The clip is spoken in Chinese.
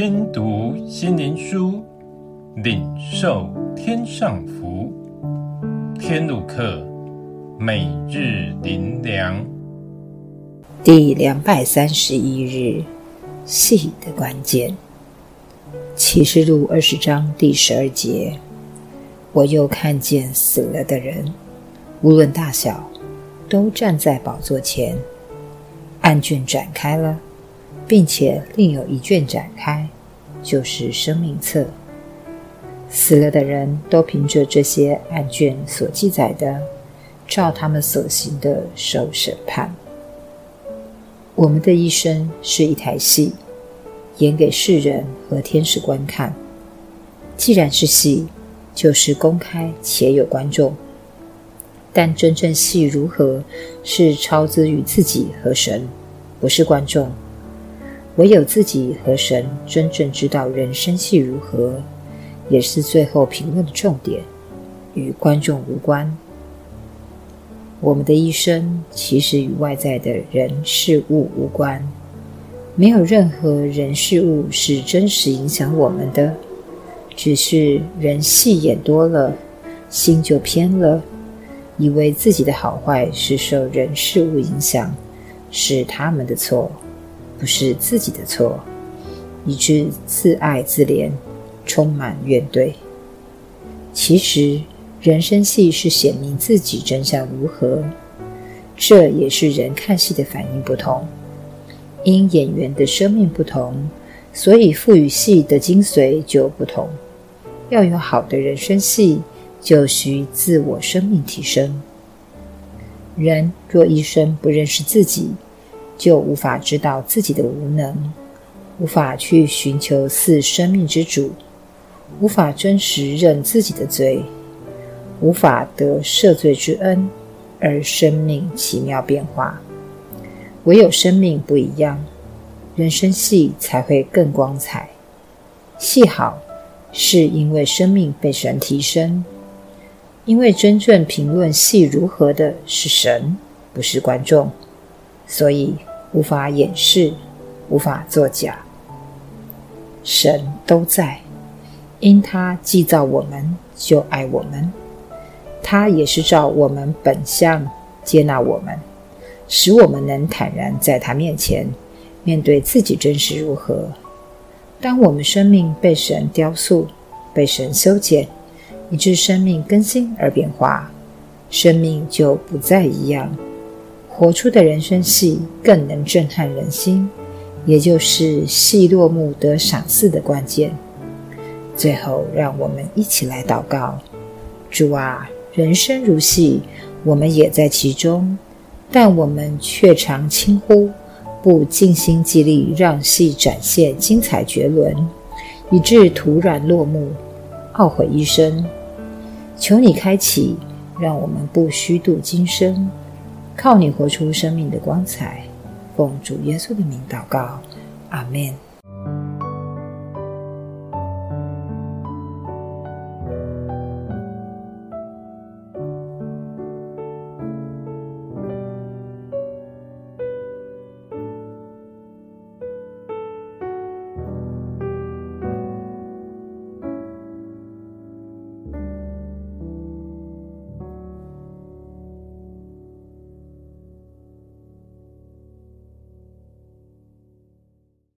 听读心灵书，领受天上福。天路客，每日灵粮，第两百三十一日，细的关键。启示录二十章第十二节，我又看见死了的人，无论大小，都站在宝座前，案卷展开了。并且另有一卷展开，就是生命册。死了的人都凭着这些案卷所记载的，照他们所行的受审判。我们的一生是一台戏，演给世人和天使观看。既然是戏，就是公开且有观众。但真正戏如何，是超之于自己和神，不是观众。唯有自己和神真正知道人生戏如何，也是最后评论的重点，与观众无关。我们的一生其实与外在的人事物无关，没有任何人事物是真实影响我们的，只是人戏演多了，心就偏了，以为自己的好坏是受人事物影响，是他们的错。不是自己的错，以致自爱自怜，充满怨怼。其实，人生戏是显明自己真相如何，这也是人看戏的反应不同。因演员的生命不同，所以赋予戏的精髓就不同。要有好的人生戏，就需自我生命提升。人若一生不认识自己，就无法知道自己的无能，无法去寻求赐生命之主，无法真实认自己的罪，无法得赦罪之恩，而生命奇妙变化。唯有生命不一样，人生戏才会更光彩。戏好，是因为生命被神提升，因为真正评论戏如何的是神，不是观众，所以。无法掩饰，无法作假。神都在，因他既造我们，就爱我们。他也是照我们本相接纳我们，使我们能坦然在他面前面对自己真实如何。当我们生命被神雕塑，被神修剪，以致生命更新而变化，生命就不再一样。活出的人生戏更能震撼人心，也就是戏落幕得赏赐的关键。最后，让我们一起来祷告：主啊，人生如戏，我们也在其中，但我们却常轻忽，不尽心尽力让戏展现精彩绝伦，以致突然落幕，懊悔一生。求你开启，让我们不虚度今生。靠你活出生命的光彩，奉主耶稣的名祷告，阿门。